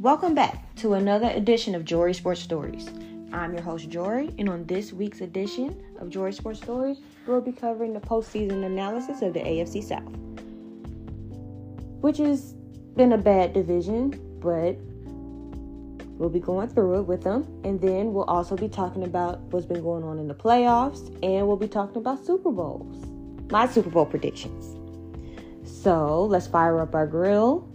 Welcome back to another edition of Jory Sports Stories. I'm your host, Jory, and on this week's edition of Jory Sports Stories, we'll be covering the postseason analysis of the AFC South, which has been a bad division, but we'll be going through it with them. And then we'll also be talking about what's been going on in the playoffs, and we'll be talking about Super Bowls, my Super Bowl predictions. So let's fire up our grill.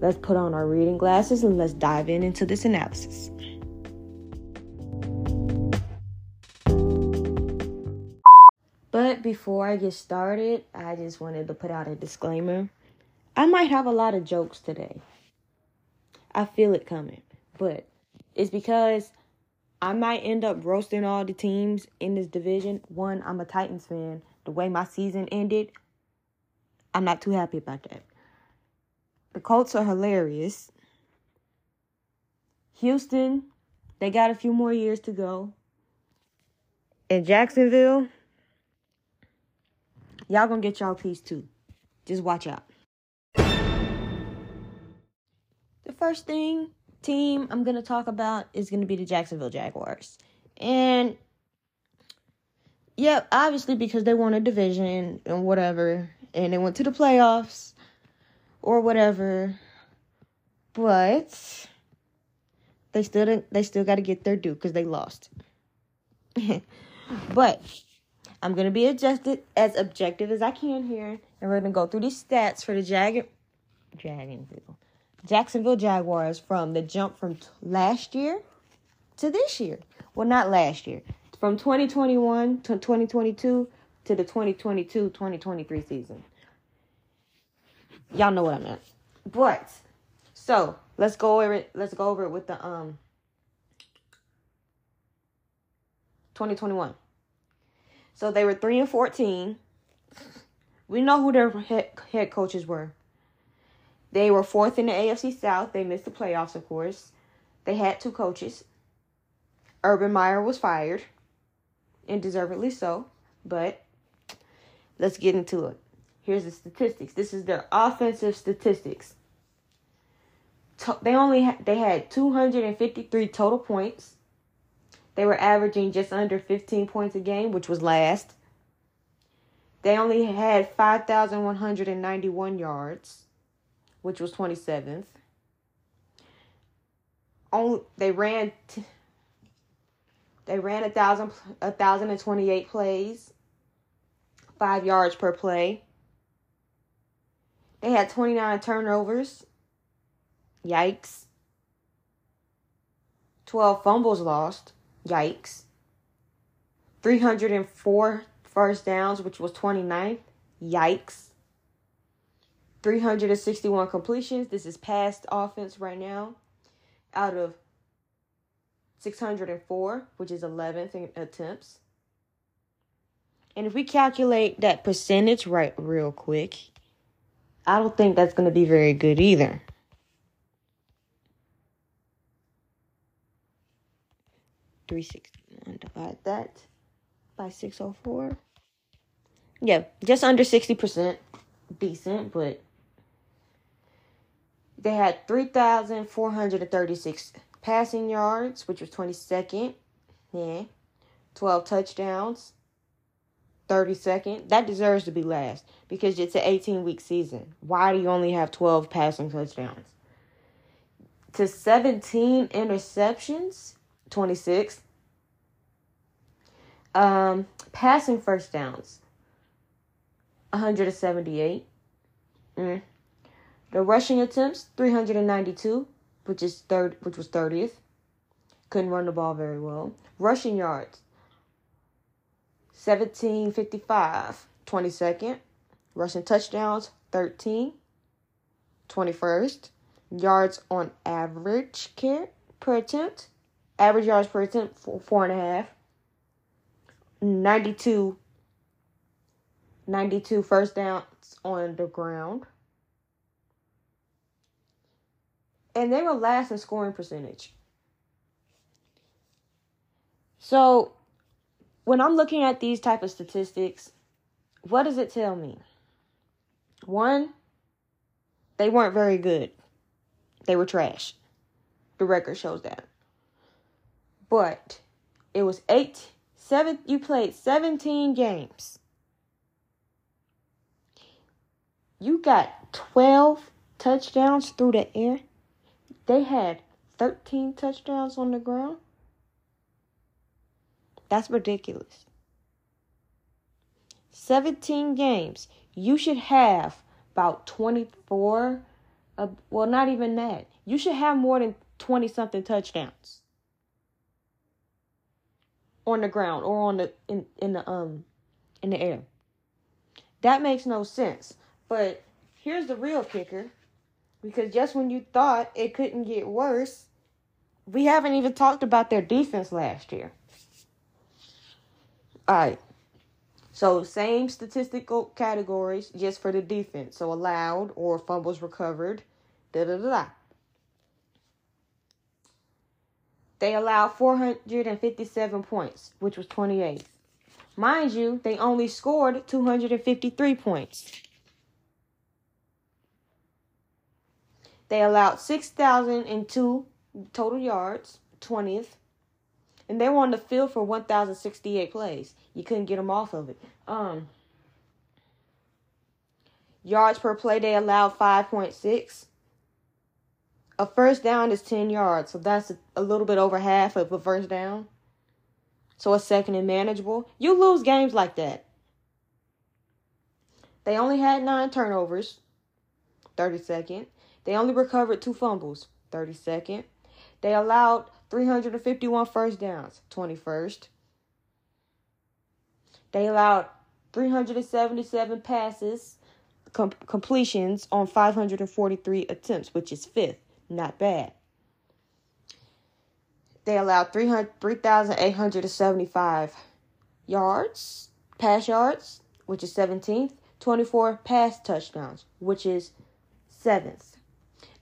Let's put on our reading glasses and let's dive in into this analysis. But before I get started, I just wanted to put out a disclaimer. I might have a lot of jokes today. I feel it coming, but it's because I might end up roasting all the teams in this division. One, I'm a Titans fan. The way my season ended, I'm not too happy about that. The Colts are hilarious. Houston, they got a few more years to go. And Jacksonville, y'all gonna get y'all piece too. Just watch out. The first thing, team I'm gonna talk about is gonna be the Jacksonville Jaguars. And yeah, obviously because they won a division and whatever, and they went to the playoffs or whatever. But they still didn't, they still got to get their due because they lost. but I'm gonna be adjusted as objective as I can here, and we're gonna go through these stats for the Jag Jacksonville Jacksonville Jaguars from the jump from t- last year to this year. Well, not last year, from 2021 to 2022 to the 2022-2023 season. Y'all know what I meant. But so let's go over it. Let's go over it with the um 2021. So they were three and fourteen. We know who their head, head coaches were. They were fourth in the AFC South. They missed the playoffs, of course. They had two coaches. Urban Meyer was fired, and deservedly so. But let's get into it. Here's the statistics. This is their offensive statistics. They only ha- they had 253 total points. They were averaging just under 15 points a game, which was last. They only had 5,191 yards, which was 27th. Only they ran t- they ran a thousand a thousand and twenty eight plays, five yards per play. They had 29 turnovers. Yikes. 12 fumbles lost. Yikes. 304 first downs, which was 29th. Yikes. 361 completions. This is past offense right now. Out of 604, which is 11th in attempts. And if we calculate that percentage right real quick, I don't think that's going to be very good either. Three sixty one divide that by six oh four. Yeah, just under sixty percent, decent, but they had three thousand four hundred and thirty six passing yards, which was twenty second. Yeah, twelve touchdowns, 32nd. That deserves to be last because it's an 18 week season. Why do you only have 12 passing touchdowns? To 17 interceptions, 26. Um, passing first downs, 178. Mm. The rushing attempts, 392, which is third, which was 30th. Couldn't run the ball very well. Rushing yards, 1755, 22nd. Rushing touchdowns, 13. 21st. Yards on average care, per attempt. Average yards per attempt, four, four and a half. 92, 92 first downs on the ground. And they were last in scoring percentage. So when I'm looking at these type of statistics, what does it tell me? One, they weren't very good. They were trash. The record shows that. But it was eight, seven. You played seventeen games. You got twelve touchdowns through the air. They had thirteen touchdowns on the ground. That's ridiculous. 17 games. You should have about 24 uh, well not even that. You should have more than 20 something touchdowns on the ground or on the in in the um in the air. That makes no sense. But here's the real kicker. Because just when you thought it couldn't get worse, we haven't even talked about their defense last year. All right. So same statistical categories just for the defense. So allowed or fumbles recovered. Da da da da. They allowed 457 points, which was 28th. Mind you, they only scored 253 points. They allowed 6,002 total yards, 20th. And they were on the field for 1,068 plays. You couldn't get them off of it. Um, yards per play, they allowed 5.6. A first down is 10 yards, so that's a little bit over half of a first down. So a second and manageable. You lose games like that. They only had nine turnovers, 32nd. They only recovered two fumbles, 32nd. They allowed 351 first downs, 21st. They allowed 377 passes, com- completions on 543 attempts, which is fifth. Not bad. They allowed 3,875 yards, pass yards, which is 17th. 24 pass touchdowns, which is 7th.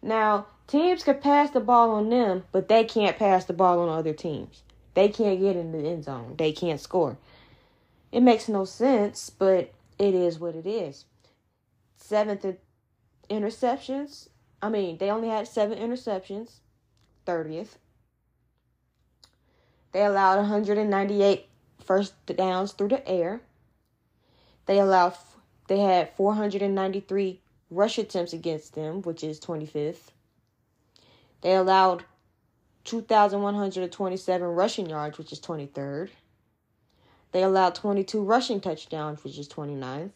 Now, teams can pass the ball on them, but they can't pass the ball on other teams. They can't get in the end zone. They can't score. It makes no sense, but it is what it is. Seventh interceptions, I mean, they only had seven interceptions, 30th. They allowed 198 first downs through the air. They allowed they had 493 rush attempts against them, which is 25th. They allowed 2,127 rushing yards, which is 23rd. They allowed 22 rushing touchdowns, which is 29th.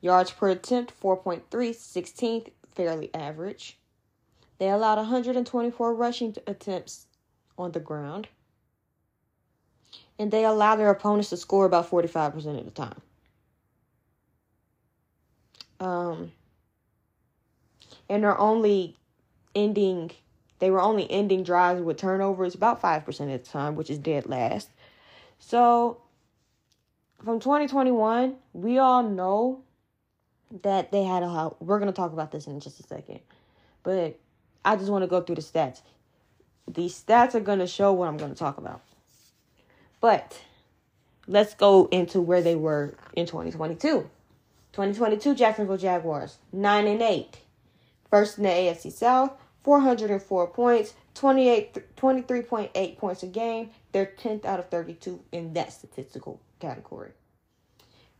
Yards per attempt, 4.3, 16th, fairly average. They allowed 124 rushing attempts on the ground. And they allowed their opponents to score about 45% of the time. Um, and they're only ending, they were only ending drives with turnovers about 5% of the time, which is dead last. So, from 2021, we all know that they had a we're going to talk about this in just a second but i just want to go through the stats. These stats are going to show what i'm going to talk about. But let's go into where they were in 2022 2022 jacksonville jaguars 9 and 8 first in the afc south 404 points 28 23.8 points a game they're 10th out of 32 in that statistical category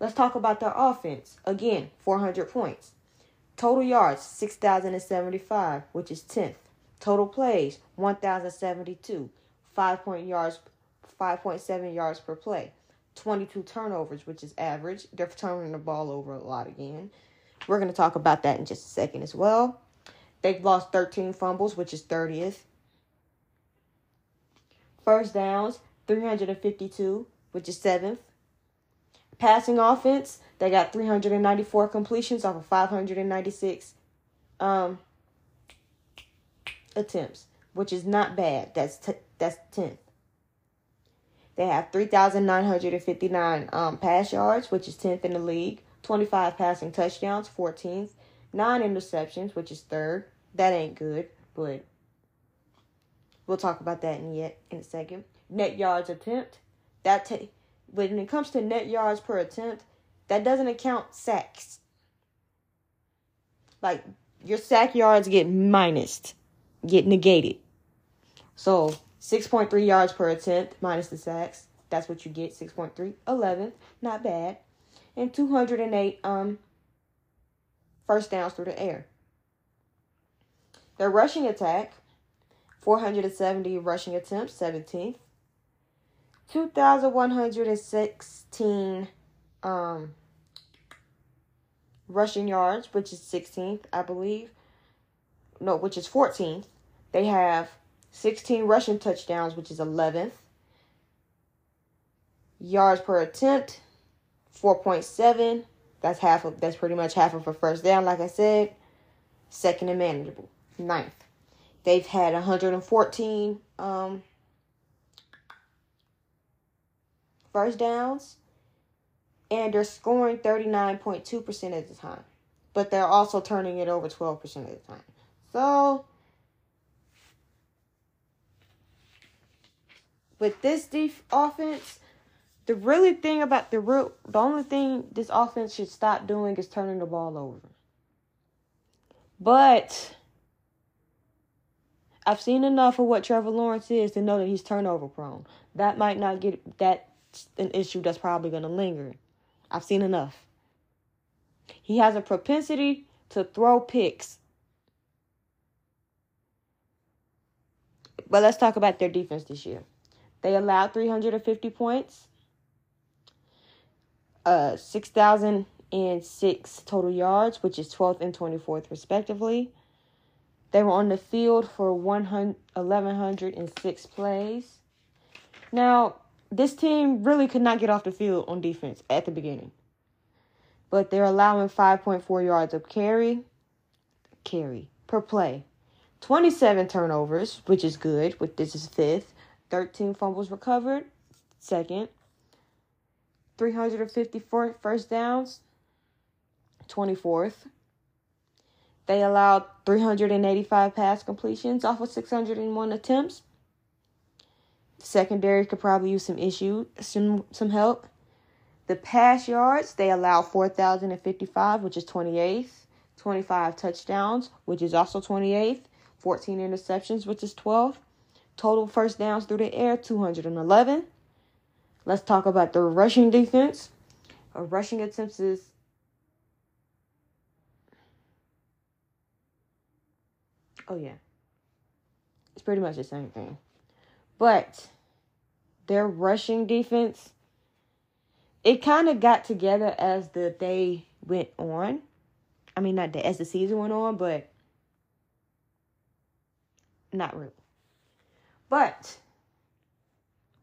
Let's talk about their offense. Again, 400 points. Total yards, 6,075, which is 10th. Total plays, 1,072. 5 point yards, 5.7 yards per play. 22 turnovers, which is average. They're turning the ball over a lot again. We're going to talk about that in just a second as well. They've lost 13 fumbles, which is 30th. First downs, 352, which is 7th. Passing offense, they got 394 completions off of 596 um, attempts, which is not bad. That's t- that's 10th. They have 3,959 um, pass yards, which is 10th in the league. 25 passing touchdowns, 14th. 9 interceptions, which is 3rd. That ain't good, but we'll talk about that in yet in a second. Net yards attempt, that t- when it comes to net yards per attempt, that doesn't account sacks. Like your sack yards get minused, get negated. So 6.3 yards per attempt minus the sacks. That's what you get. 6.3. 11. Not bad. And 208 um first downs through the air. Their rushing attack, 470 rushing attempts, 17th. 2,116 um, rushing yards, which is 16th, I believe. No, which is 14th. They have 16 rushing touchdowns, which is 11th. Yards per attempt, 4.7. That's half of that's pretty much half of a first down, like I said. Second and manageable. Ninth. They've had 114 um, first downs, and they're scoring 39.2% of the time. But they're also turning it over 12% of the time. So, with this def- offense, the really thing about the real, the only thing this offense should stop doing is turning the ball over. But I've seen enough of what Trevor Lawrence is to know that he's turnover prone. That might not get that an issue that's probably going to linger. I've seen enough. He has a propensity to throw picks. But let's talk about their defense this year. They allowed 350 points, uh, 6,006 total yards, which is 12th and 24th, respectively. They were on the field for 1,106 plays. Now, this team really could not get off the field on defense at the beginning. But they're allowing 5.4 yards of carry carry per play. 27 turnovers, which is good, with this is fifth. 13 fumbles recovered, second. 354 first downs, 24th. They allowed 385 pass completions off of 601 attempts, Secondary could probably use some issue, some some help. The pass yards, they allow 4,055, which is 28th. 25 touchdowns, which is also 28th. 14 interceptions, which is 12th. Total first downs through the air, 211. Let's talk about the rushing defense. A rushing attempts is Oh yeah. It's pretty much the same thing. But their rushing defense, it kind of got together as the day went on. I mean, not the, as the season went on, but not really. But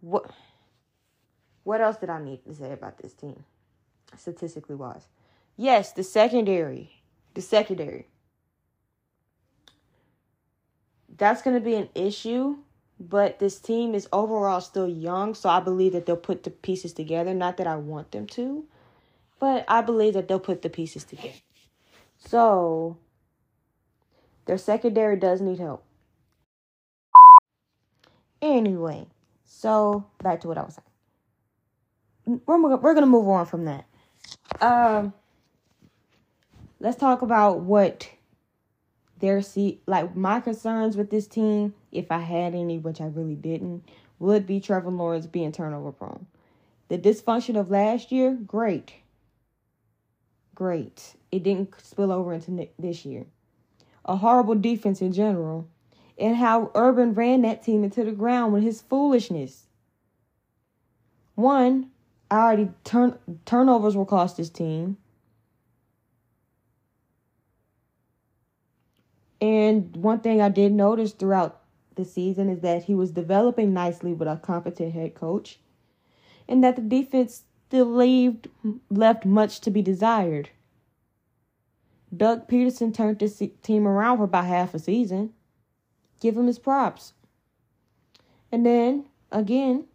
what what else did I need to say about this team, statistically wise? Yes, the secondary, the secondary. That's going to be an issue but this team is overall still young, so I believe that they'll put the pieces together. Not that I want them to, but I believe that they'll put the pieces together. So, their secondary does need help. Anyway, so back to what I was saying. We're, we're going to move on from that. Um, let's talk about what their see like my concerns with this team, if I had any, which I really didn't, would be Trevor Lawrence being turnover prone. The dysfunction of last year, great. Great. It didn't spill over into this year. A horrible defense in general. And how Urban ran that team into the ground with his foolishness. One, I already turn turnovers will cost this team. And one thing I did notice throughout the season is that he was developing nicely with a competent head coach, and that the defense still left, left much to be desired. Doug Pederson turned this team around for about half a season. Give him his props. And then, again,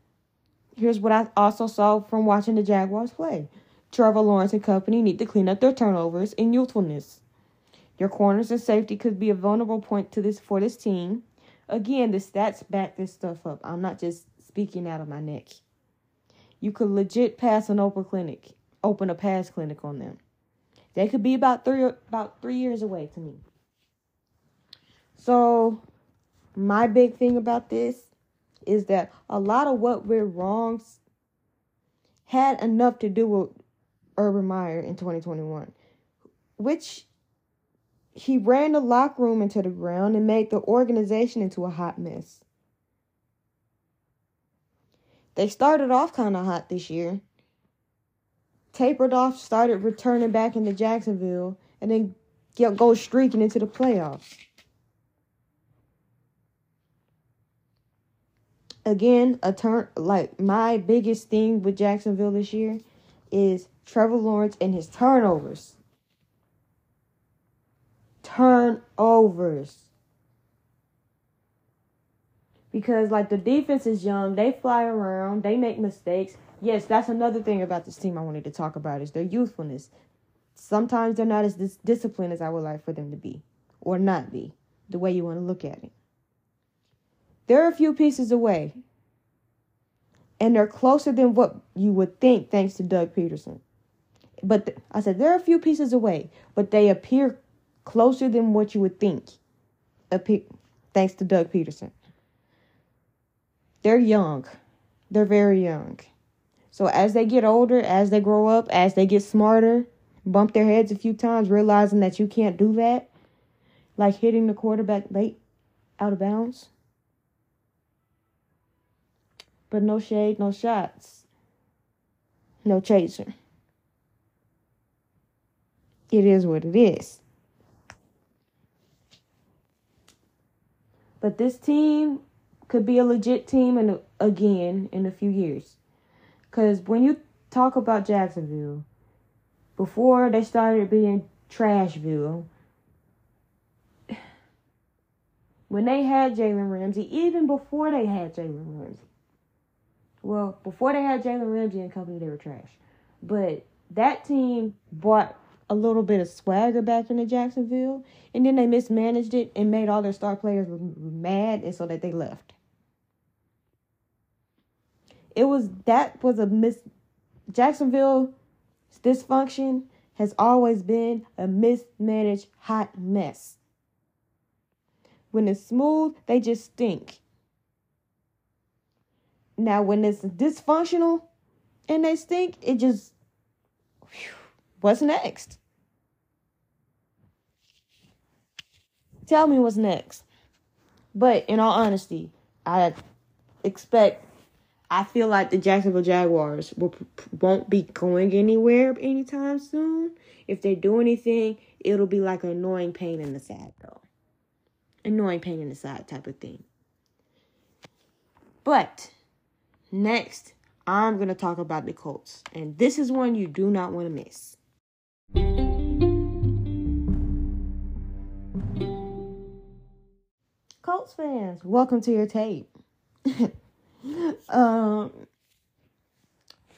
here's what I also saw from watching the Jaguars play. Trevor Lawrence and company need to clean up their turnovers and youthfulness. Your corners and safety could be a vulnerable point to this for this team. Again, the stats back this stuff up. I'm not just speaking out of my neck. You could legit pass an open clinic, open a pass clinic on them. They could be about three about three years away to me. So, my big thing about this is that a lot of what we're wrongs had enough to do with Urban Meyer in 2021, which he ran the locker room into the ground and made the organization into a hot mess. They started off kind of hot this year, tapered off, started returning back into Jacksonville, and then go streaking into the playoffs. Again, a turn like my biggest thing with Jacksonville this year is Trevor Lawrence and his turnovers. Turnovers. Because like the defense is young, they fly around, they make mistakes. Yes, that's another thing about this team I wanted to talk about is their youthfulness. Sometimes they're not as dis- disciplined as I would like for them to be, or not be, the way you want to look at it. They're a few pieces away, and they're closer than what you would think, thanks to Doug Pederson But th- I said they're a few pieces away, but they appear closer than what you would think, thanks to Doug Pederson. They're young, they're very young. So as they get older, as they grow up, as they get smarter, bump their heads a few times, realizing that you can't do that, like hitting the quarterback late out of bounds. But no shade, no shots. No chaser. It is what it is. But this team could be a legit team and again in a few years. Cuz when you talk about Jacksonville, before they started being Trashville, when they had Jalen Ramsey, even before they had Jalen Ramsey, well, before they had Jalen Ramsey and company, they were trash. But that team brought a little bit of swagger back into Jacksonville, and then they mismanaged it and made all their star players mad, and so that they left. It was that was a miss. Jacksonville dysfunction has always been a mismanaged hot mess. When it's smooth, they just stink. Now, when it's dysfunctional and they stink, it just whew, what's next? Tell me what's next. But in all honesty, I expect I feel like the Jacksonville Jaguars will, won't be going anywhere anytime soon. If they do anything, it'll be like an annoying pain in the side, though. Annoying pain in the side type of thing. But next, I'm going to talk about the Colts. And this is one you do not want to miss. Colts fans, welcome to your tape. um,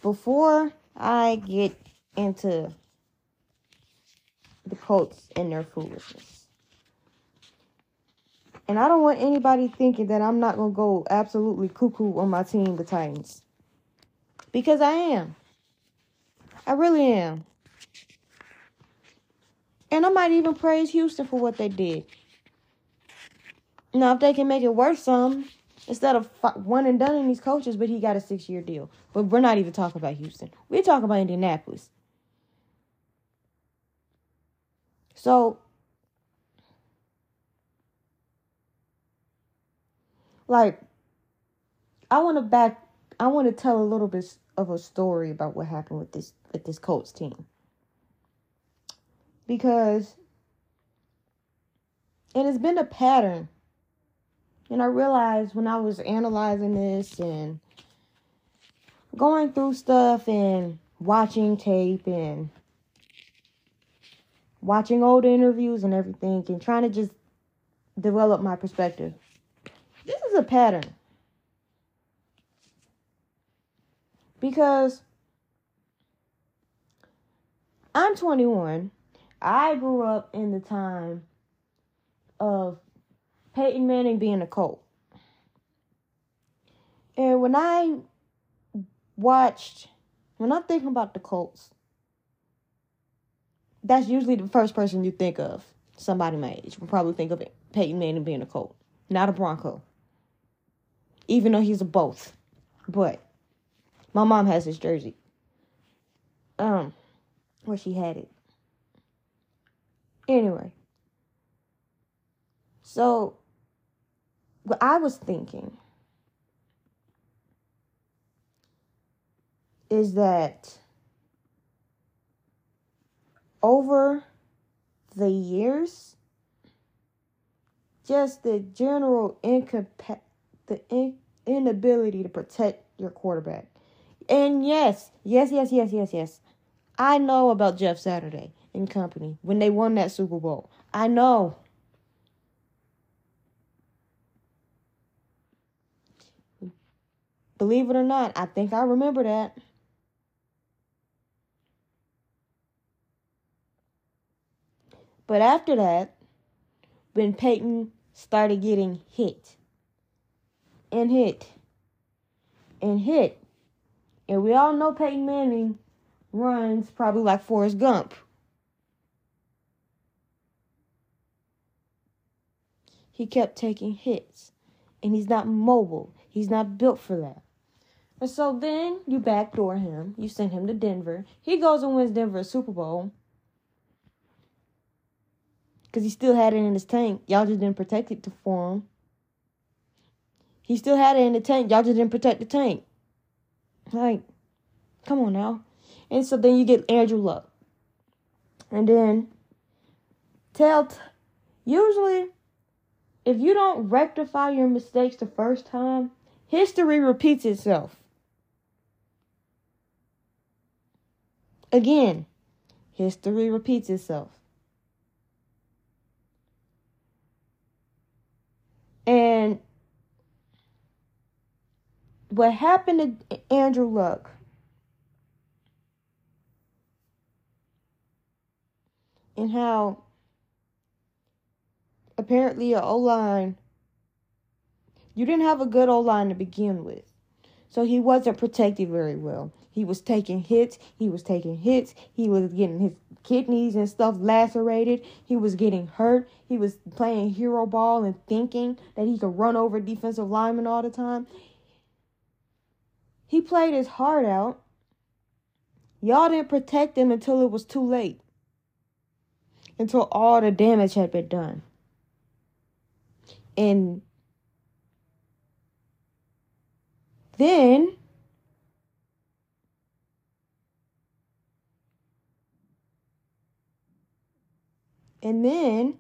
before I get into the Colts and their foolishness, and I don't want anybody thinking that I'm not gonna go absolutely cuckoo on my team, the Titans, because I am. I really am. And I might even praise Houston for what they did. Now, if they can make it worse some, instead of one and done in these coaches, but he got a six year deal. But we're not even talking about Houston. We're talking about Indianapolis. So, like, I want to back. I want to tell a little bit of a story about what happened with this with this Colts team because and it has been a pattern and I realized when I was analyzing this and going through stuff and watching tape and watching old interviews and everything and trying to just develop my perspective. This is a pattern. Because I'm 21. I grew up in the time of Peyton Manning being a Colt. And when I watched, when I'm thinking about the Colts, that's usually the first person you think of somebody my age will probably think of Peyton Manning being a Colt, not a Bronco. Even though he's a both. But my mom has his jersey. Um, where she had it. Anyway. So, what I was thinking is that over the years, just the general incompa- the in- inability to protect your quarterback. And yes, yes, yes, yes, yes, yes. I know about Jeff Saturday and company when they won that Super Bowl. I know. Believe it or not, I think I remember that. But after that, when Peyton started getting hit and hit and hit, and we all know Peyton Manning runs probably like Forrest Gump. He kept taking hits, and he's not mobile. He's not built for that. And so then you backdoor him. You send him to Denver. He goes and wins Denver a Super Bowl because he still had it in his tank. Y'all just didn't protect it for him. He still had it in the tank. Y'all just didn't protect the tank. Like, come on now. And so then you get Andrew Luck. And then tell t- usually if you don't rectify your mistakes the first time, history repeats itself. Again, history repeats itself. And what happened to Andrew Luck and how apparently a O line you didn't have a good O line to begin with. So he wasn't protected very well. He was taking hits, he was taking hits, he was getting his kidneys and stuff lacerated. He was getting hurt. He was playing hero ball and thinking that he could run over defensive linemen all the time. He played his heart out. Y'all didn't protect him until it was too late. Until all the damage had been done. And then And then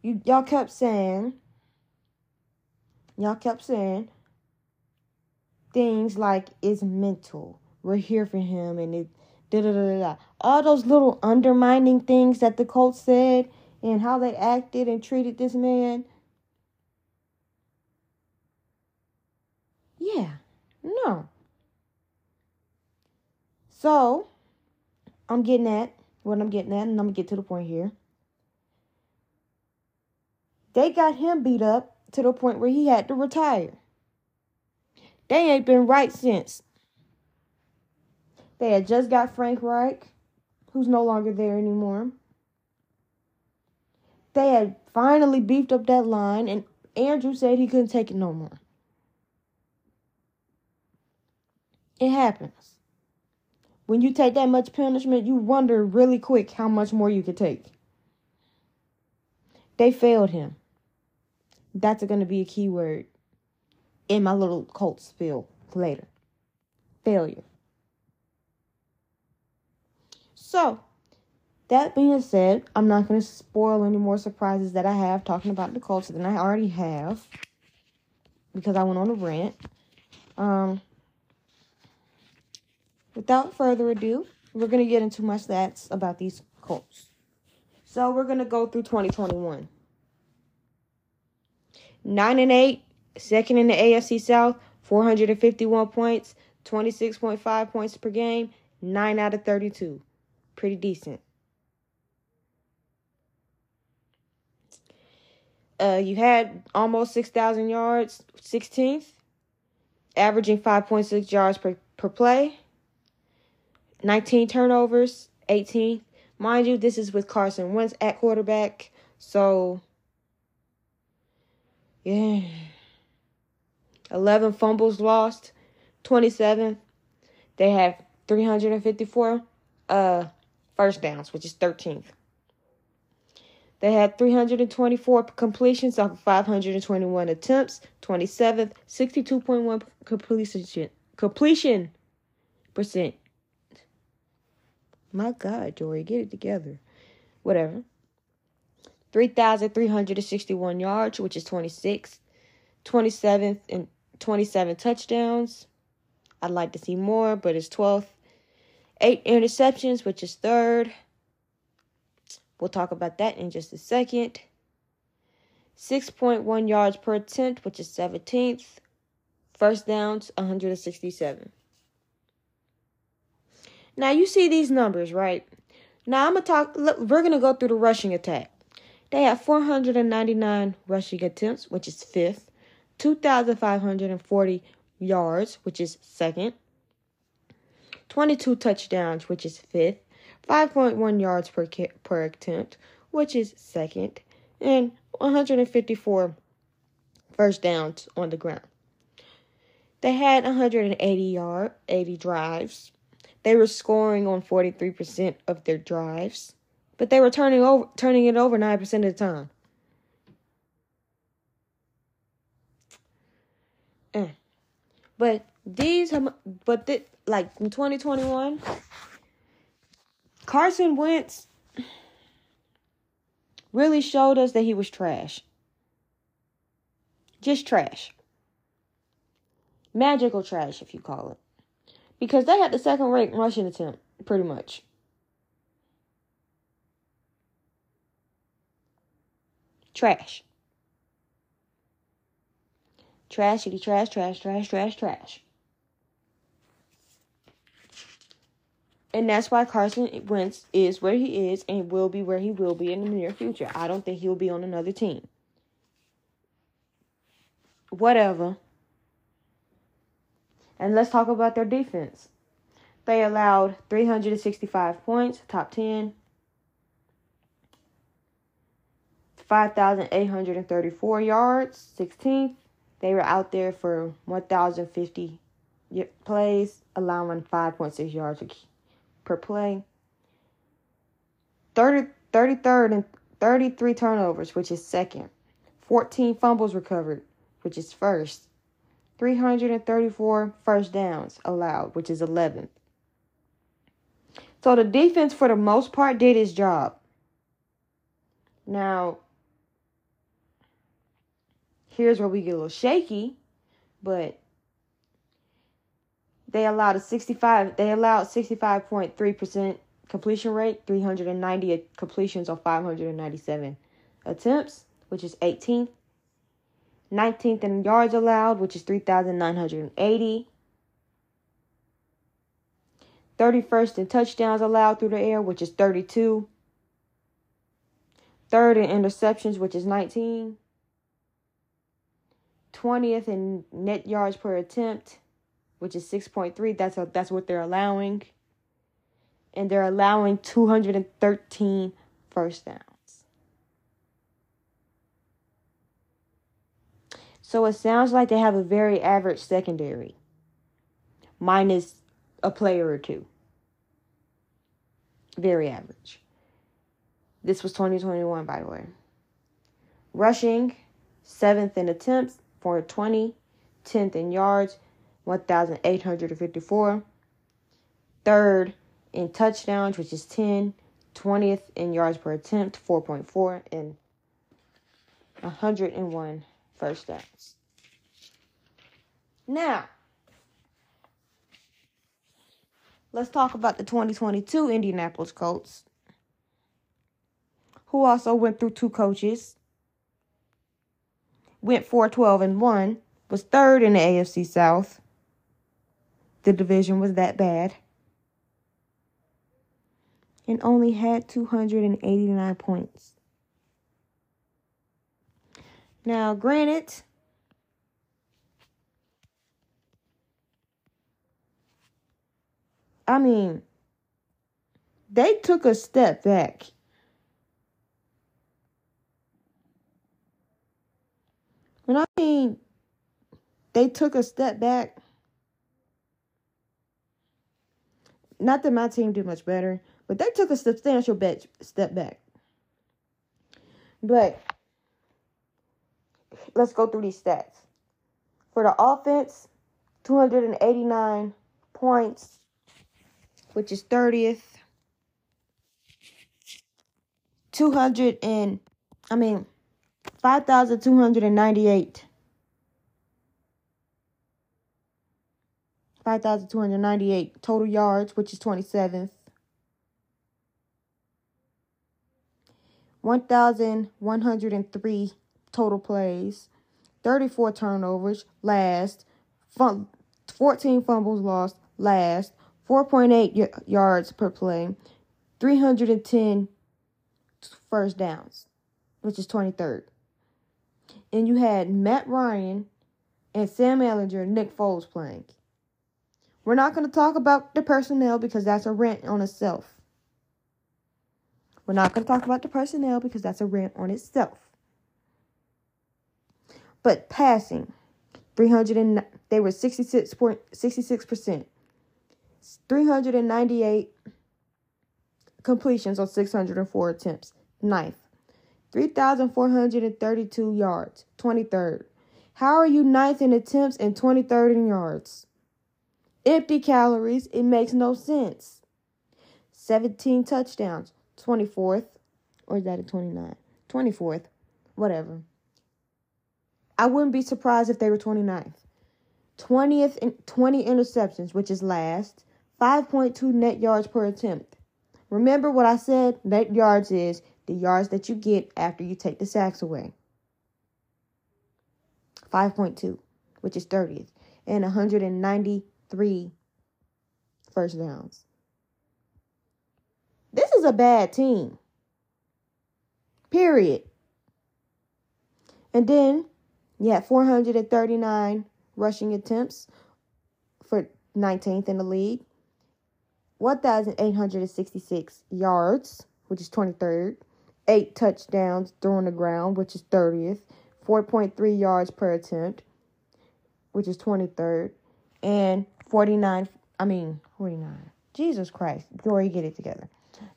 you y'all kept saying y'all kept saying things like it's mental. We're here for him and it da da da da. All those little undermining things that the Colts said and how they acted and treated this man. Yeah. No. So, I'm getting at what I'm getting at, and I'm gonna get to the point here. They got him beat up to the point where he had to retire. They ain't been right since. They had just got Frank Reich, who's no longer there anymore. They had finally beefed up that line, and Andrew said he couldn't take it no more. It happens when you take that much punishment, you wonder really quick how much more you could take. They failed him. That's going to be a key word in my little Colt spill later. Failure. So, that being said, I'm not going to spoil any more surprises that I have talking about the Colts than I already have because I went on a rant. Um, without further ado, we're going to get into my stats about these Colts. So we're going to go through 2021. 9 and 8, second in the AFC South, 451 points, 26.5 points per game, 9 out of 32. Pretty decent. Uh, you had almost 6,000 yards, 16th, averaging 5.6 yards per, per play. 19 turnovers, 18th, Mind you, this is with Carson Wentz at quarterback. So, yeah. 11 fumbles lost, 27. They have 354 uh, first downs, which is 13th. They had 324 completions off of 521 attempts, 27th, 62.1 completion completion percent. My God, Jory, get it together. Whatever. 3,361 yards, which is 26th, 27th, and 27 touchdowns. I'd like to see more, but it's 12th. Eight interceptions, which is third. We'll talk about that in just a second. 6.1 yards per attempt, which is 17th. First downs, 167. Now you see these numbers, right? Now I'm gonna talk. Look, we're gonna go through the rushing attack. They have 499 rushing attempts, which is fifth. 2,540 yards, which is second. 22 touchdowns, which is fifth. 5.1 yards per per attempt, which is second, and 154 first downs on the ground. They had 180 yard, 80 drives. They were scoring on 43% of their drives, but they were turning over turning it over 9% of the time. Eh. But these but the, like in 2021 Carson Wentz really showed us that he was trash. Just trash. Magical trash, if you call it. Because they had the second rate rushing attempt, pretty much. Trash. Trashity trash, trash, trash, trash, trash. And that's why Carson Wentz is where he is and will be where he will be in the near future. I don't think he'll be on another team. Whatever. And let's talk about their defense. They allowed 365 points, top 10. 5,834 yards, 16th. They were out there for 1,050 plays, allowing 5.6 yards per play. 30, 33rd and 33 turnovers, which is second. 14 fumbles recovered, which is first. 334 first downs allowed, which is 11th. So the defense, for the most part, did its job. Now, here's where we get a little shaky, but they allowed a 65 they allowed 65.3% completion rate, 390 completions on 597 attempts, which is 18th. 19th in yards allowed, which is 3,980. 31st in touchdowns allowed through the air, which is 32. Third in interceptions, which is 19. 20th in net yards per attempt, which is 6.3. That's a, that's what they're allowing. And they're allowing 213 first downs. So it sounds like they have a very average secondary, minus a player or two. Very average. This was 2021, by the way. Rushing, seventh in attempts, 420, 10th in yards, 1,854. Third in touchdowns, which is 10. 20th in yards per attempt, 4.4. And 101 first downs. Now, let's talk about the 2022 Indianapolis Colts, who also went through two coaches, went 4 12 and 1, was third in the AFC South, the division was that bad. And only had 289 points. Now, granted, I mean, they took a step back. When I mean they took a step back, not that my team did much better, but they took a substantial bet, step back. But let's go through these stats. For the offense, 289 points, which is 30th. 200 and, I mean, 5,298. 5,298 total yards, which is 27th. 1,103 total plays, 34 turnovers, last, 14 fumbles lost, last, 4.8 y- yards per play, 310 first downs, which is 23rd. And you had Matt Ryan and Sam Ehlinger, Nick Foles playing. We're not going to talk about the personnel because that's a rant on itself. We're not going to talk about the personnel because that's a rant on itself. But passing, 300 and they were 66.66%. 398 completions on 604 attempts. Ninth. 3,432 yards. 23rd. How are you ninth in attempts and 23rd in yards? Empty calories. It makes no sense. 17 touchdowns. 24th. Or is that a 29? 24th. Whatever. I wouldn't be surprised if they were 29th. 20th in 20 interceptions, which is last. 5.2 net yards per attempt. Remember what I said? Net yards is the yards that you get after you take the sacks away. 5.2, which is 30th, and 193 first downs. This is a bad team. Period. And then you had 439 rushing attempts for 19th in the league. 1,866 yards, which is 23rd. Eight touchdowns thrown the ground, which is 30th. 4.3 yards per attempt, which is 23rd. And 49, I mean, 49. Jesus Christ. Jory, get it together.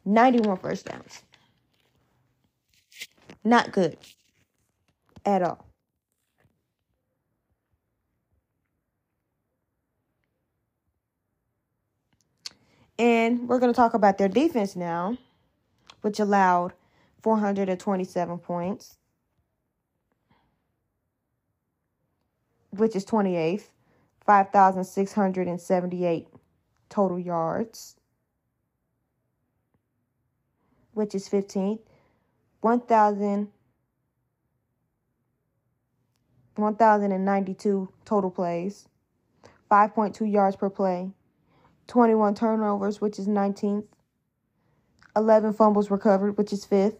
91 first downs. Not good at all. And we're going to talk about their defense now, which allowed 427 points, which is 28th, 5,678 total yards, which is 15th, 1,000. 1,092 total plays, 5.2 yards per play, 21 turnovers, which is 19th. 11 fumbles recovered, which is 5th.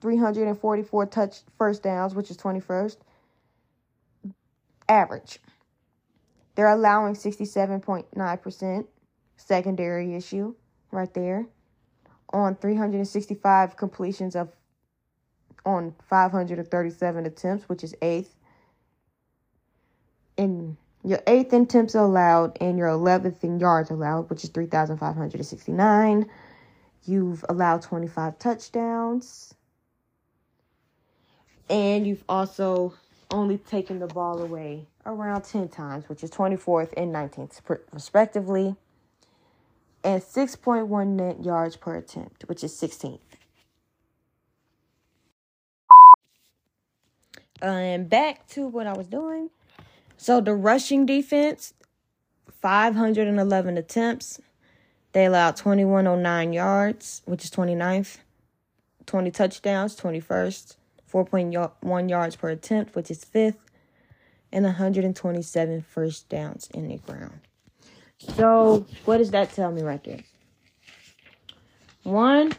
Three hundred and forty-four touch first downs, which is twenty-first. Average. They're allowing sixty-seven point nine percent. Secondary issue, right there. On three hundred and sixty-five completions of, on five hundred and thirty-seven attempts, which is eighth in your eighth in attempts allowed and your 11th in yards allowed, which is 3,569. You've allowed 25 touchdowns. And you've also only taken the ball away around 10 times, which is 24th and 19th, respectively. And 6.1 net yards per attempt, which is 16th. And back to what I was doing. So the rushing defense, 511 attempts. They allowed 2109 yards, which is 29th. 20 touchdowns, 21st. 4.1 yards per attempt, which is 5th. And 127 first downs in the ground. So, what does that tell me right there? One,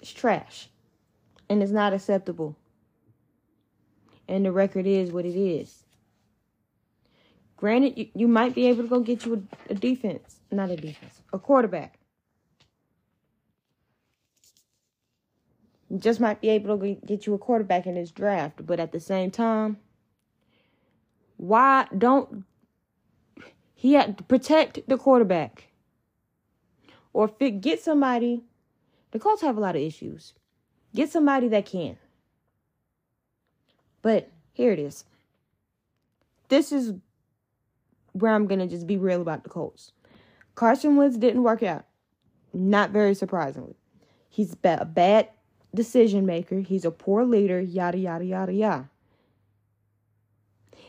it's trash. And it's not acceptable and the record is what it is. Granted, you, you might be able to go get you a, a defense, not a defense, a quarterback. Just might be able to get you a quarterback in this draft, but at the same time, why don't he had to protect the quarterback or fit, get somebody? The Colts have a lot of issues. Get somebody that can. But here it is. This is where I'm going to just be real about the Colts. Carson Wentz didn't work out. Not very surprisingly. He's a bad decision maker. He's a poor leader, yada, yada, yada, yada.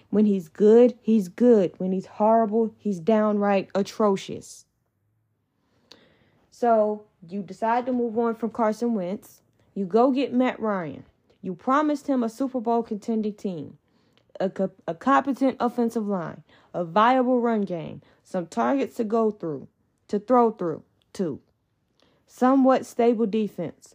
When he's good, he's good. When he's horrible, he's downright atrocious. So you decide to move on from Carson Wentz. You go get Matt Ryan. You promised him a Super Bowl contending team, a, a competent offensive line, a viable run game, some targets to go through, to throw through, to somewhat stable defense.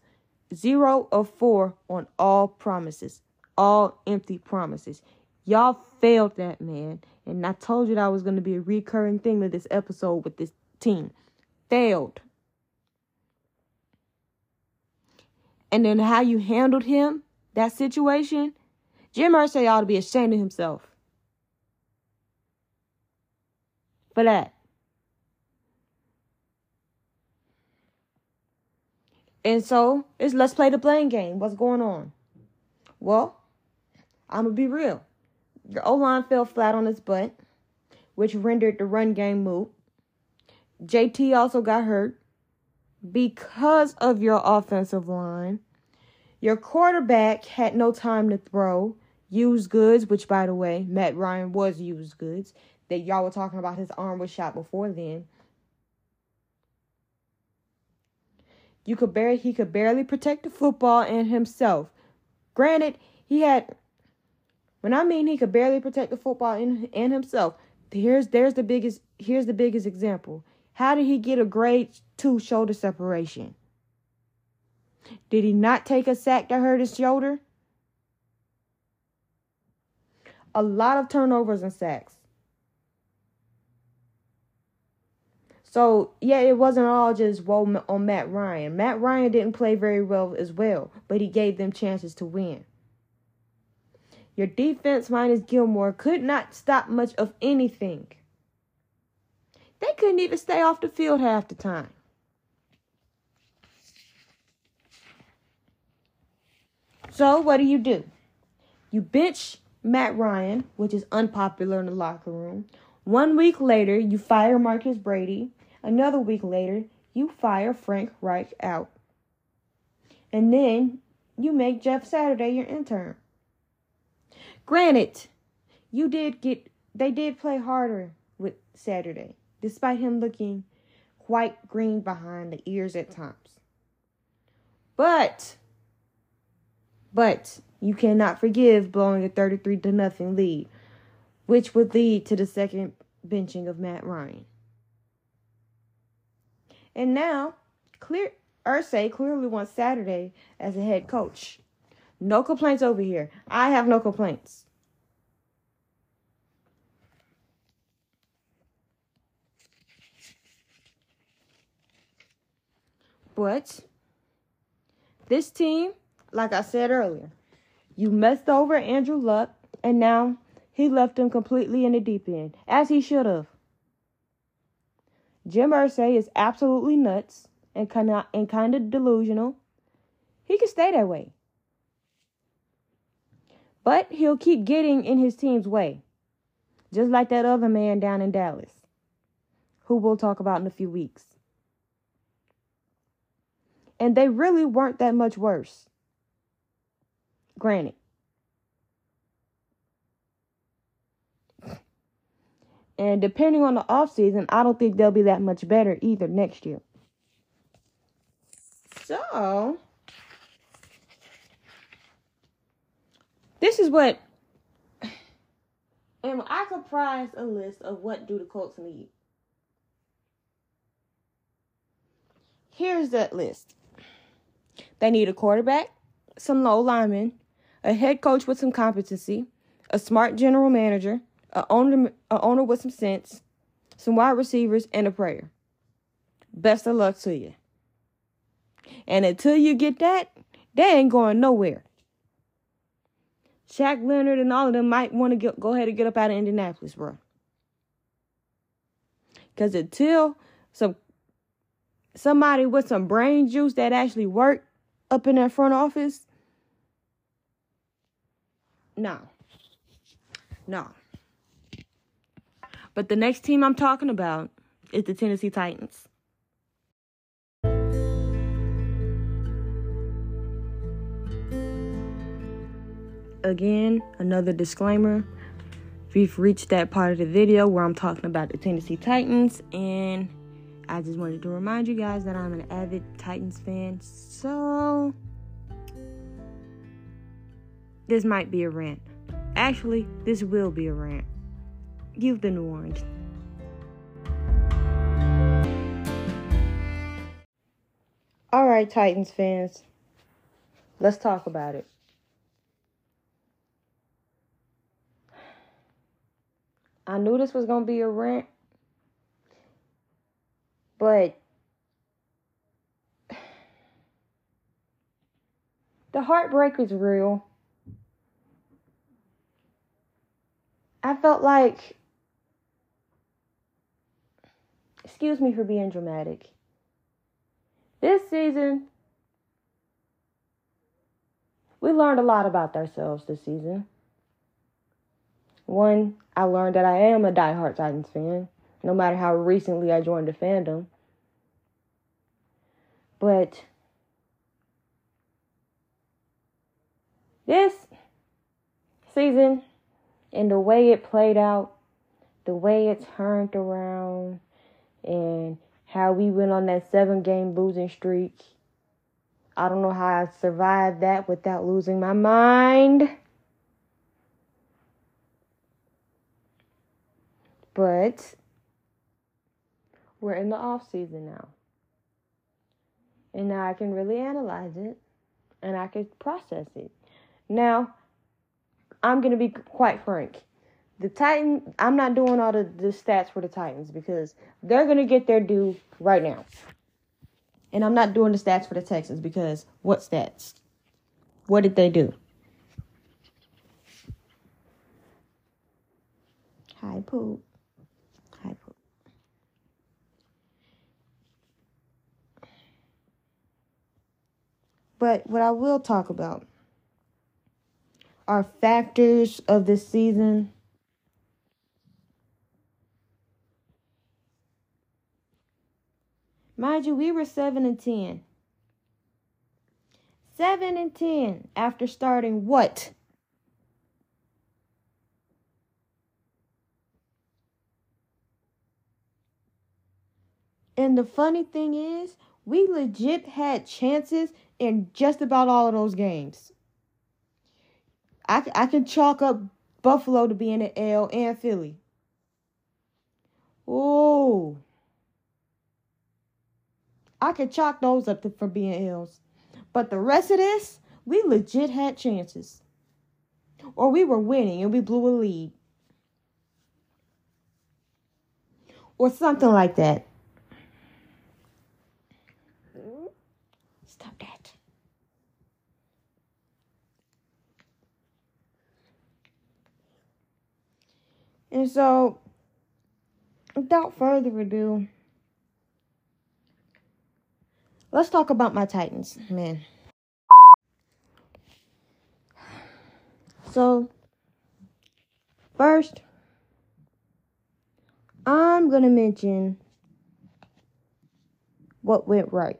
Zero of four on all promises, all empty promises. Y'all failed that man. And I told you that was going to be a recurring thing with this episode with this team. Failed. And then how you handled him, that situation, Jim Irsay ought to be ashamed of himself. For that. And so it's let's play the blame game. What's going on? Well, I'm gonna be real. Your O line fell flat on its butt, which rendered the run game moot. JT also got hurt because of your offensive line. Your quarterback had no time to throw. Used goods, which by the way, Matt Ryan was used goods. That y'all were talking about his arm was shot before then. You could barely he could barely protect the football and himself. Granted, he had when I mean he could barely protect the football and, and himself, here's there's the biggest here's the biggest example. How did he get a grade two shoulder separation? Did he not take a sack that hurt his shoulder? A lot of turnovers and sacks. So, yeah, it wasn't all just woe on Matt Ryan. Matt Ryan didn't play very well as well, but he gave them chances to win. Your defense minus Gilmore could not stop much of anything. They couldn't even stay off the field half the time. So, what do you do? You bench Matt Ryan, which is unpopular in the locker room. One week later, you fire Marcus Brady. Another week later, you fire Frank Reich out. And then you make Jeff Saturday your intern. Granted, you did get they did play harder with Saturday, despite him looking quite green behind the ears at times. But but you cannot forgive blowing a 33 to nothing lead, which would lead to the second benching of Matt Ryan. And now, clear Irsay clearly wants Saturday as a head coach. No complaints over here. I have no complaints. But this team, like I said earlier, you messed over Andrew Luck, and now he left him completely in the deep end, as he should have. Jim Irsay is absolutely nuts and kind of and kind of delusional. He can stay that way. But he'll keep getting in his team's way. Just like that other man down in Dallas, who we'll talk about in a few weeks. And they really weren't that much worse. Granted. And depending on the offseason, I don't think they'll be that much better either next year. So, This is what Am I comprise a list of what do the Colts need. Here's that list. They need a quarterback, some low linemen, a head coach with some competency, a smart general manager, a owner, a owner with some sense, some wide receivers, and a prayer. Best of luck to you. And until you get that, they ain't going nowhere. Shaq Leonard and all of them might want to go ahead and get up out of Indianapolis, bro. Because until some somebody with some brain juice that actually work up in that front office, no. No. But the next team I'm talking about is the Tennessee Titans. Again, another disclaimer. We've reached that part of the video where I'm talking about the Tennessee Titans, and I just wanted to remind you guys that I'm an avid Titans fan. So, this might be a rant. Actually, this will be a rant. You've been warned. All right, Titans fans, let's talk about it. I knew this was going to be a rant, but the heartbreak is real. I felt like, excuse me for being dramatic. This season, we learned a lot about ourselves this season. One, I learned that I am a diehard Titans fan, no matter how recently I joined the fandom. But this season and the way it played out, the way it turned around, and how we went on that seven game losing streak. I don't know how I survived that without losing my mind. But we're in the off season now. And now I can really analyze it and I can process it. Now, I'm going to be quite frank. The Titan, I'm not doing all the, the stats for the Titans because they're going to get their due right now. And I'm not doing the stats for the Texans because what stats? What did they do? Hi, poop. Hi, poop. But what I will talk about are factors of this season. Mind you, we were 7 and 10. 7 and 10 after starting what? And the funny thing is, we legit had chances in just about all of those games. I, I can chalk up Buffalo to being an L and Philly. Oh. I could chalk those up to, for being L's. But the rest of this, we legit had chances. Or we were winning and we blew a lead. Or something like that. Stop that. And so, without further ado, let's talk about my Titans, man. So, first, I'm going to mention what went right.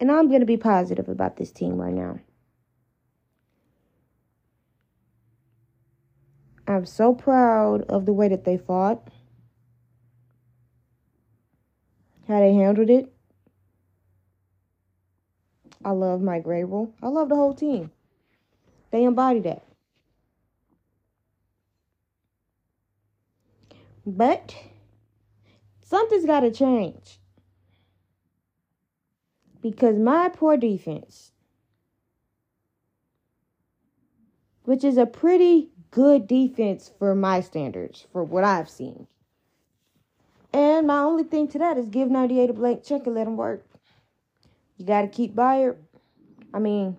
And I'm going to be positive about this team right now. I'm so proud of the way that they fought, how they handled it. I love Mike Vrabel. I love the whole team. They embody that. But something's got to change. Because my poor defense which is a pretty good defense for my standards, for what I've seen. And my only thing to that is give 98 a blank check and let him work. You got to keep Byard. I mean,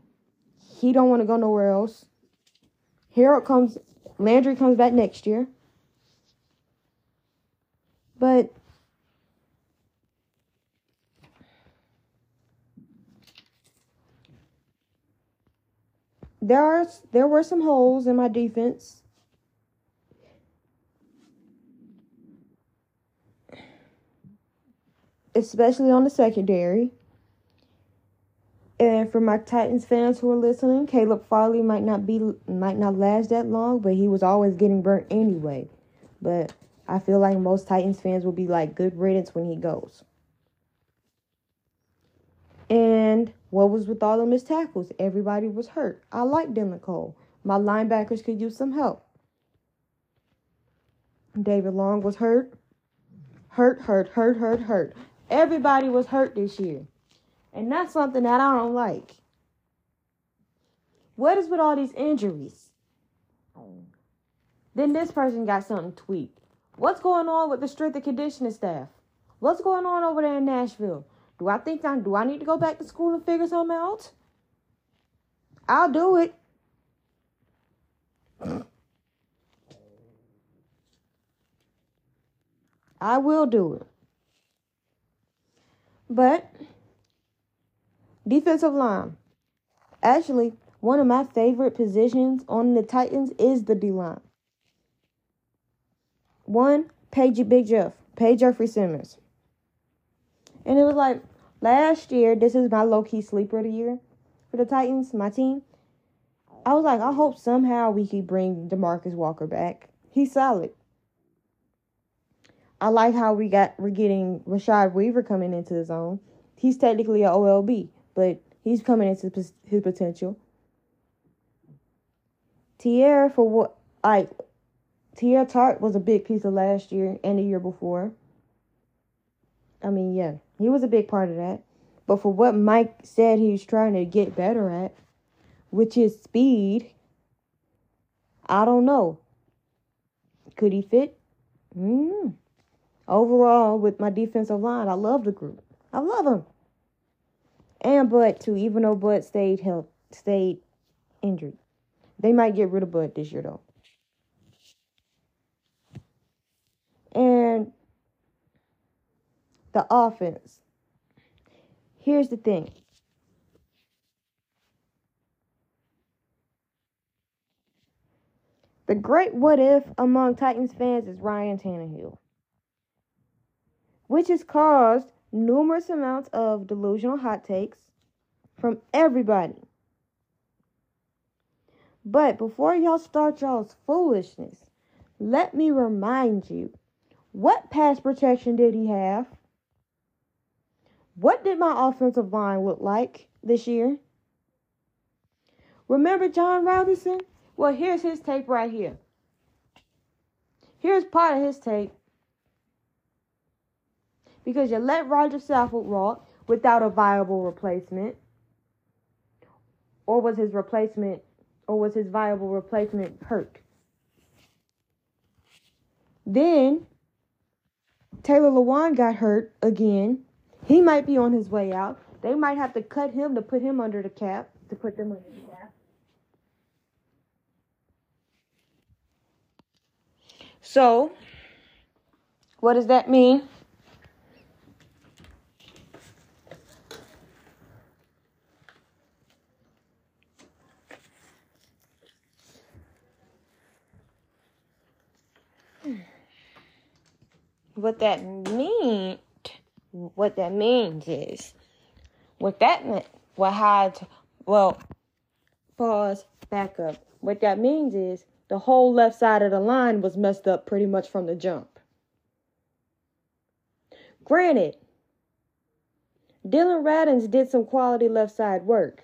he don't want to go nowhere else. Harold comes, Landry comes back next year. But there are there were some holes in my defense. Especially on the secondary. And for my Titans fans who are listening, Caleb Farley might not be might not last that long, but he was always getting burnt anyway. But I feel like most Titans fans will be like good riddance when he goes. And what was with all of his tackles? Everybody was hurt. I like Dylan Cole. My linebackers could use some help. David Long was hurt. Hurt, hurt, hurt, hurt, hurt. Everybody was hurt this year. And that's something that I don't like. What is with all these injuries? Then this person got something tweaked. What's going on with the strength and conditioning staff? What's going on over there in Nashville? Do I think I do I need to go back to school and figure something out? I'll do it. I will do it. But defensive line. Actually, one of my favorite positions on the Titans is the D line. One, Page Big Jeff, Page Jeffery Simmons. And it was like last year, this is my low key sleeper of the year for the Titans, my team. I was like, I hope somehow we could bring Demarcus Walker back. He's solid. I like how we got we're getting Rashad Weaver coming into the zone. He's technically an OLB, but he's coming into his potential. Teair for what like Teair Tart was a big piece of last year and the year before. I mean, yeah, he was a big part of that. But for what Mike said he's trying to get better at, which is speed, I don't know. Could he fit? Mm. Overall, with my defensive line, I love the group. I love them. And Bud too, even though Bud stayed health stayed injured. They might get rid of Bud this year though. And the offense. Here's the thing. The great what if among Titans fans is Ryan Tannehill, which has caused numerous amounts of delusional hot takes from everybody. But before y'all start y'all's foolishness, let me remind you what pass protection did he have? What did my offensive line look like this year? Remember John Robinson? Well, here's his tape right here. Here's part of his tape. Because you let Rodger Saffold walk without a viable replacement. Or was his replacement, or was his viable replacement hurt? Then Taylor Lewan got hurt again he might be on his way out. They might have to cut him to put him under the cap, to put them under the cap. So, what does that mean? What that means what that means is what that meant what had well pause back up. What that means is the whole left side of the line was messed up pretty much from the jump. Granted Dillon Radunz did some quality left side work.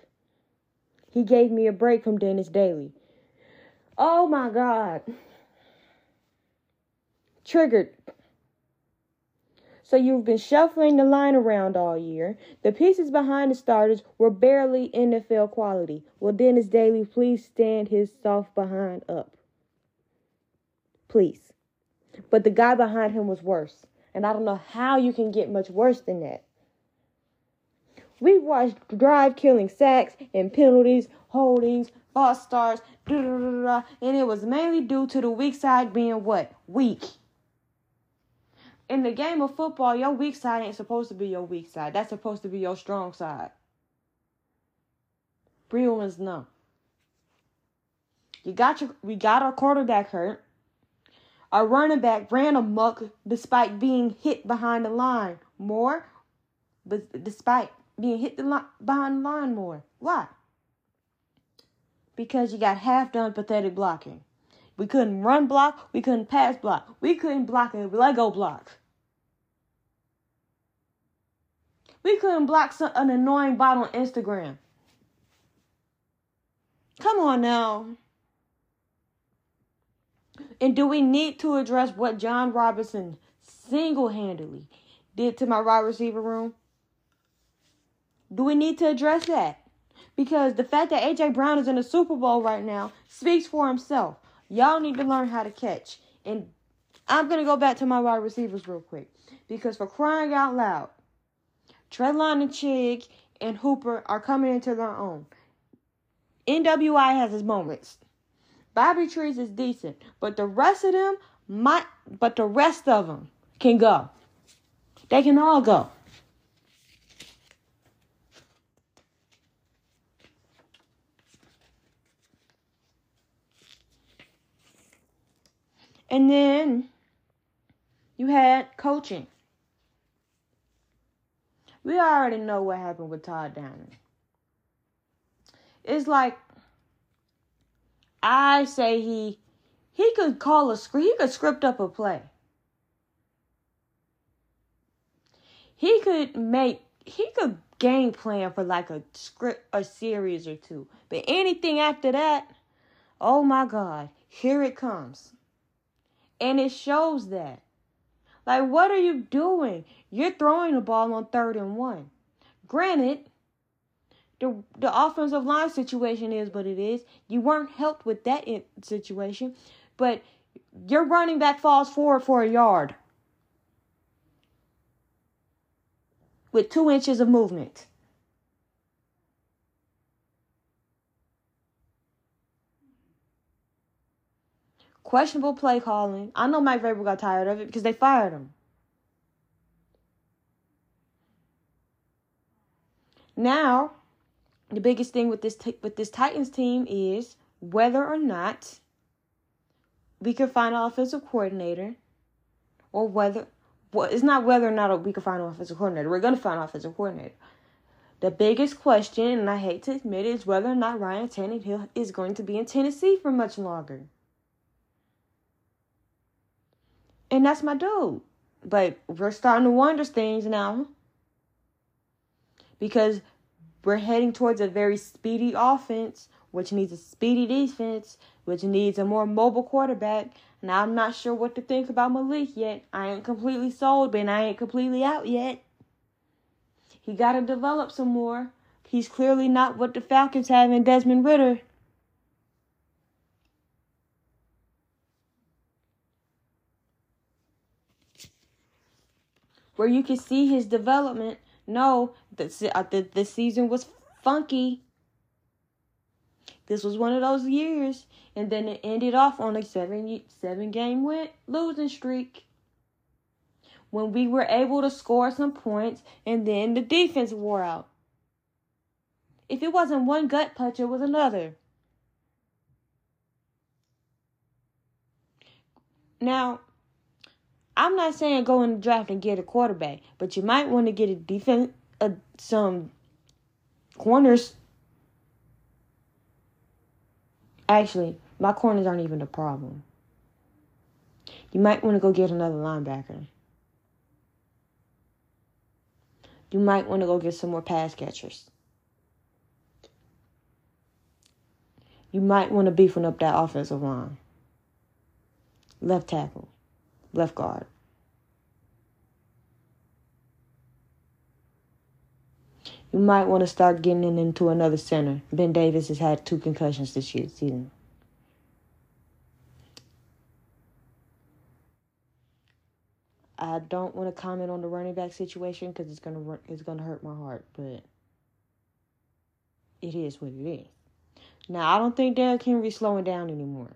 He gave me a break from Dennis Daly. Oh my god. Triggered So you've been shuffling the line around all year. The pieces behind the starters were barely NFL quality. Well, Dennis Daly, please stand his soft behind up. Please. But the guy behind him was worse. And I don't know how you can get much worse than that. We watched drive killing sacks and penalties, holdings, false starts, and it was mainly due to the weak side being what? Weak in the game of football, your weak side ain't supposed to be your weak side. That's supposed to be your strong side. Breelman's no. You got your we got our quarterback hurt. Our running back ran amok despite being hit behind the line more, but despite being hit the line, behind the line more. Why? Because you got half done pathetic blocking. We couldn't run block. We couldn't pass block. We couldn't block a Lego block. We couldn't block some, an annoying bot on Instagram. Come on now. And do we need to address what John Robinson single handedly did to my wide receiver room? Do we need to address that? Because the fact that AJ Brown is in the Super Bowl right now speaks for himself. Y'all need to learn how to catch. And I'm going to go back to my wide receivers real quick. Because for crying out loud, Treylon and Chig and Hooper are coming into their own. NWI has its moments. Bobby Trees is decent, but the rest of them might, but the rest of them can go. They can all go. And then you had coaching. We already know what happened with Todd Downing. It's like I say he he could call a script, he could script up a play. He could make he could game plan for like a script a series or two. But anything after that, oh my god, here it comes. And it shows that. Like, what are you doing? You're throwing the ball on third and one. Granted, the the offensive line situation is what it is. You weren't helped with that situation, but your running back falls forward for a yard with two inches of movement. Questionable play calling. I know Mike Vrabel got tired of it because they fired him. Now, the biggest thing with this t- with this Titans team is whether or not we can find an offensive coordinator, or whether well, it's not whether or not we can find an offensive coordinator. We're gonna find an offensive coordinator. The biggest question, and I hate to admit it, is whether or not Ryan Tannehill is going to be in Tennessee for much longer. And that's my dude. But we're starting to wonder things now. Because we're heading towards a very speedy offense, which needs a speedy defense, which needs a more mobile quarterback. And I'm not sure what to think about Malik yet. I ain't completely sold, but I ain't completely out yet. He got to develop some more. He's clearly not what the Falcons have in Desmond Ridder. Where you can see his development. No, the, uh, the, the season was funky. This was one of those years, and then it ended off on a seven seven game win losing streak. When we were able to score some points, and then the defense wore out. If it wasn't one gut punch, it was another. Now, I'm not saying go in the draft and get a quarterback, but you might want to get a defense, uh, some corners. Actually, my corners aren't even a problem. You might want to go get another linebacker. You might want to go get some more pass catchers. You might want to beefing up that offensive line. Left tackle Left guard. You might want to start getting him into another center. Ben Davis has had two concussions this year season. I don't want to comment on the running back situation because it's gonna it's gonna hurt my heart, but it is what it is. Now I don't think Derrick Henry's slowing down anymore.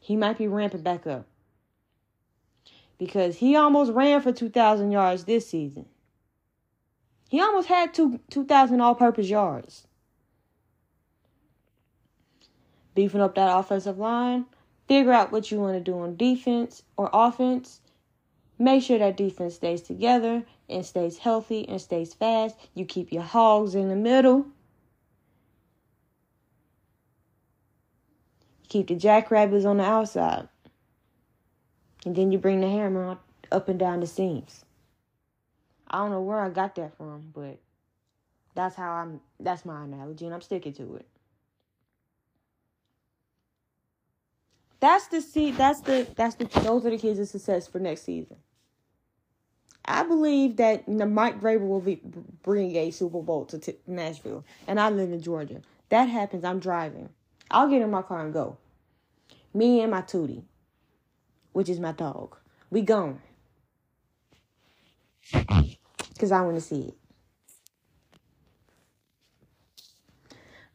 He might be ramping back up because he almost ran for two thousand yards this season. He almost had two two thousand all-purpose yards. Beefing up that offensive line, figure out what you want to do on defense or offense Make sure that defense stays together and stays healthy and stays fast. You keep your hogs in the middle. keep the jackrabbits on the outside. And then you bring the hammer up and down the seams. I don't know where I got that from, but that's how I'm that's my analogy and I'm sticking to it. That's the seed. That's the that's the those are the keys of success for next season. I believe that Mike Vrabel will be, bring a Super Bowl to t- Nashville, and I live in Georgia. That happens. I'm driving. I'll get in my car and go. Me and my Tootie, which is my dog. We gone. Because I want to see it.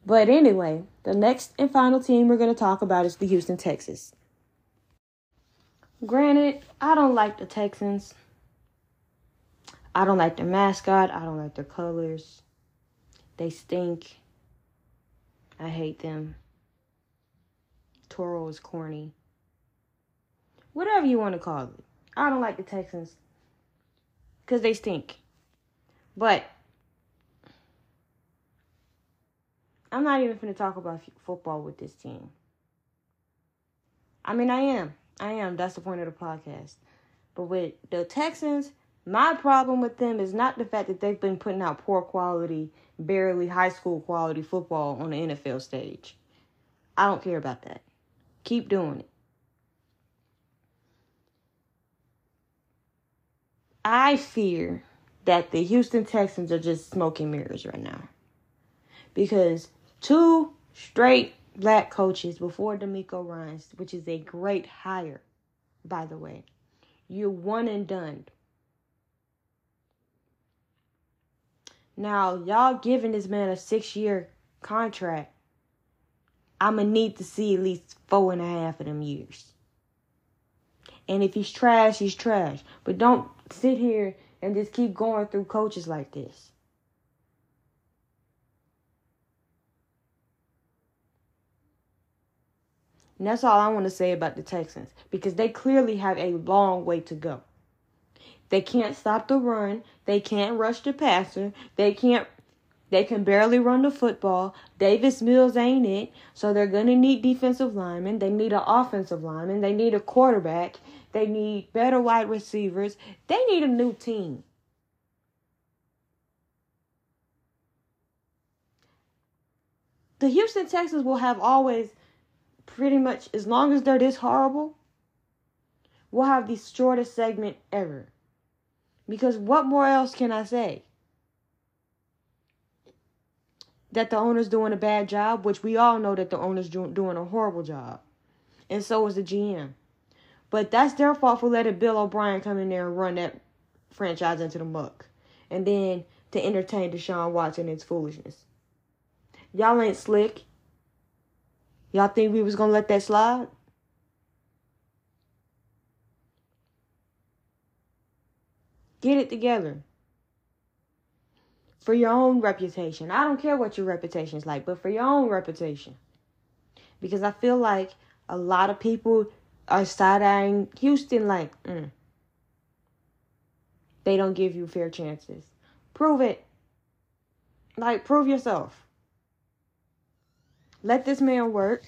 But anyway, the next and final team we're going to talk about is the Houston Texans. Granted, I don't like the Texans. I don't like their mascot. I don't like their colors. They stink. I hate them. Toro is corny. Whatever you want to call it. I don't like the Texans because they stink. But I'm not even going to talk about f- football with this team. I mean, I am. I am. That's the point of the podcast. But with the Texans, my problem with them is not the fact that they've been putting out poor quality, barely high school quality football on the NFL stage. I don't care about that. Keep doing it. I fear that the Houston Texans are just smoking mirrors right now. Because two straight black coaches before DeMeco Ryans, which is a great hire, by the way. You're one and done. Now, y'all giving this man a six year contract. I'm going to need to see at least four and a half of them years. And if he's trash, he's trash. But don't sit here and just keep going through coaches like this. And that's all I want to say about the Texans because they clearly have a long way to go. They can't stop the run. They can't rush the passer. They can't they can barely run the football. Davis Mills ain't it. So they're to need defensive linemen. They need an offensive lineman. They need a quarterback. They need better wide receivers. They need a new team. The Houston Texans will have always pretty much, as long as they're this horrible, we'll have the shortest segment ever. Because what more else can I say? That the owner's doing a bad job, which we all know that the owner's doing a horrible job. And so is the GM. But that's their fault for letting Bill O'Brien come in there and run that franchise into the muck. And then to entertain Deshaun Watson and his foolishness. Y'all ain't slick. Y'all think we was gonna let that slide? Get it together. For your own reputation. I don't care what your reputation is like, but for your own reputation. Because I feel like a lot of people are side eyeing Houston like, mm, they don't give you fair chances. Prove it. Like, prove yourself. Let this man work.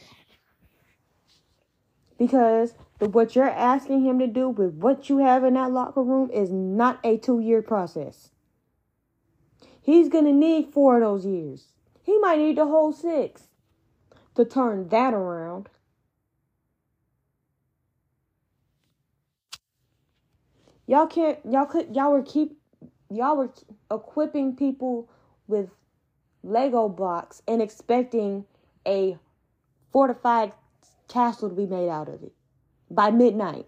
Because the, what you're asking him to do with what you have in that locker room is not a two year process. He's going to need four of those years. He might need the whole six to turn that around. Y'all can't, y'all could, y'all were keep, y'all were equipping people with Lego blocks and expecting a fortified castle to be made out of it by midnight.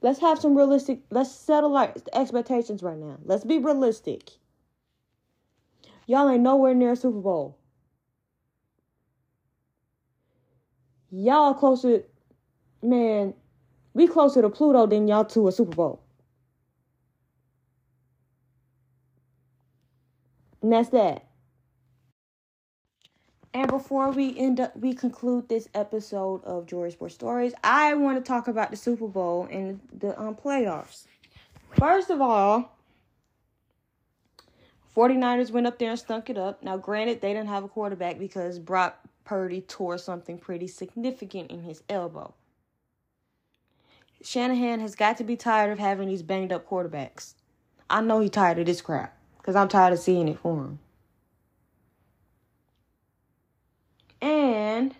Let's have some realistic, let's settle our expectations right now. Let's be realistic. Y'all ain't nowhere near a Super Bowl. Y'all closer, man, we closer to Pluto than y'all to a Super Bowl. And that's that. And before we end up, we conclude this episode of Jory Sports Stories, I want to talk about the Super Bowl and the um, playoffs. First of all, 49ers went up there and stunk it up. Now, granted, they didn't have a quarterback because Brock Purdy tore something pretty significant in his elbow. Shanahan has got to be tired of having these banged up quarterbacks. I know he's tired of this crap because I'm tired of seeing it for him. And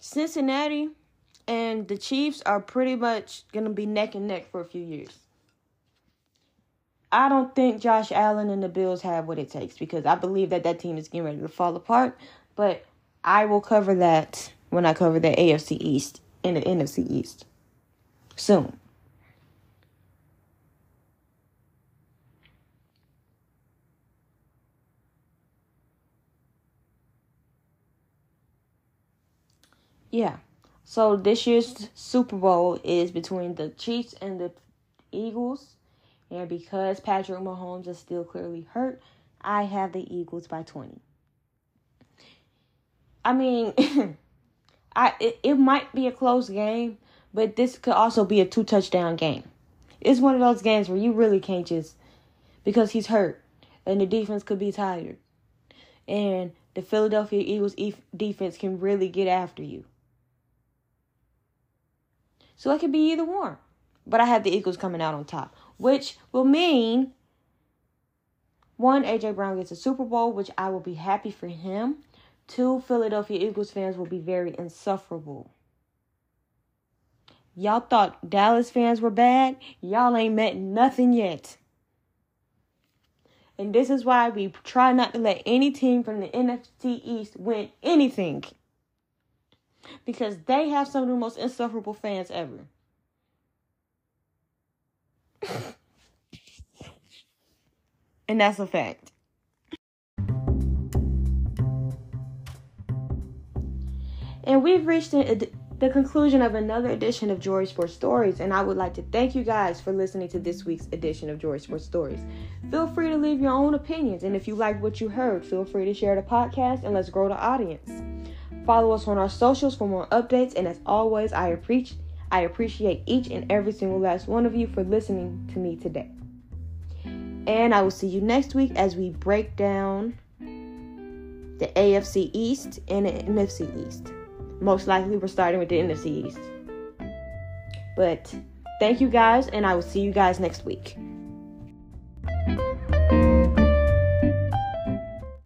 Cincinnati and the Chiefs are pretty much going to be neck and neck for a few years. I don't think Josh Allen and the Bills have what it takes because I believe that that team is getting ready to fall apart. But I will cover that when I cover the AFC East and the NFC East soon. Yeah. So this year's Super Bowl is between the Chiefs and the Eagles. And because Patrick Mahomes is still clearly hurt, I have the Eagles by 20. I mean, I it, it might be a close game, but this could also be a two touchdown game. It's one of those games where you really can't just because he's hurt and the defense could be tired. And the Philadelphia Eagles defense can really get after you. So it could be either one. But I have the Eagles coming out on top, which will mean one, AJ Brown gets a Super Bowl, which I will be happy for him. Two, Philadelphia Eagles fans will be very insufferable. Y'all thought Dallas fans were bad? Y'all ain't met nothing yet. And this is why we try not to let any team from the NFC East win anything because they have some of the most insufferable fans ever. and that's a fact. And we've reached the, the conclusion of another edition of Jory Sports Stories, and I would like to thank you guys for listening to this week's edition of Jory Sports Stories. Feel free to leave your own opinions, and if you like what you heard, feel free to share the podcast and let's grow the audience. Follow us on our socials for more updates. And as always, I appreciate I appreciate each and every single last one of you for listening to me today. And I will see you next week as we break down the AFC East and the NFC East. Most likely, we're starting with the East. But thank you guys, and I will see you guys next week.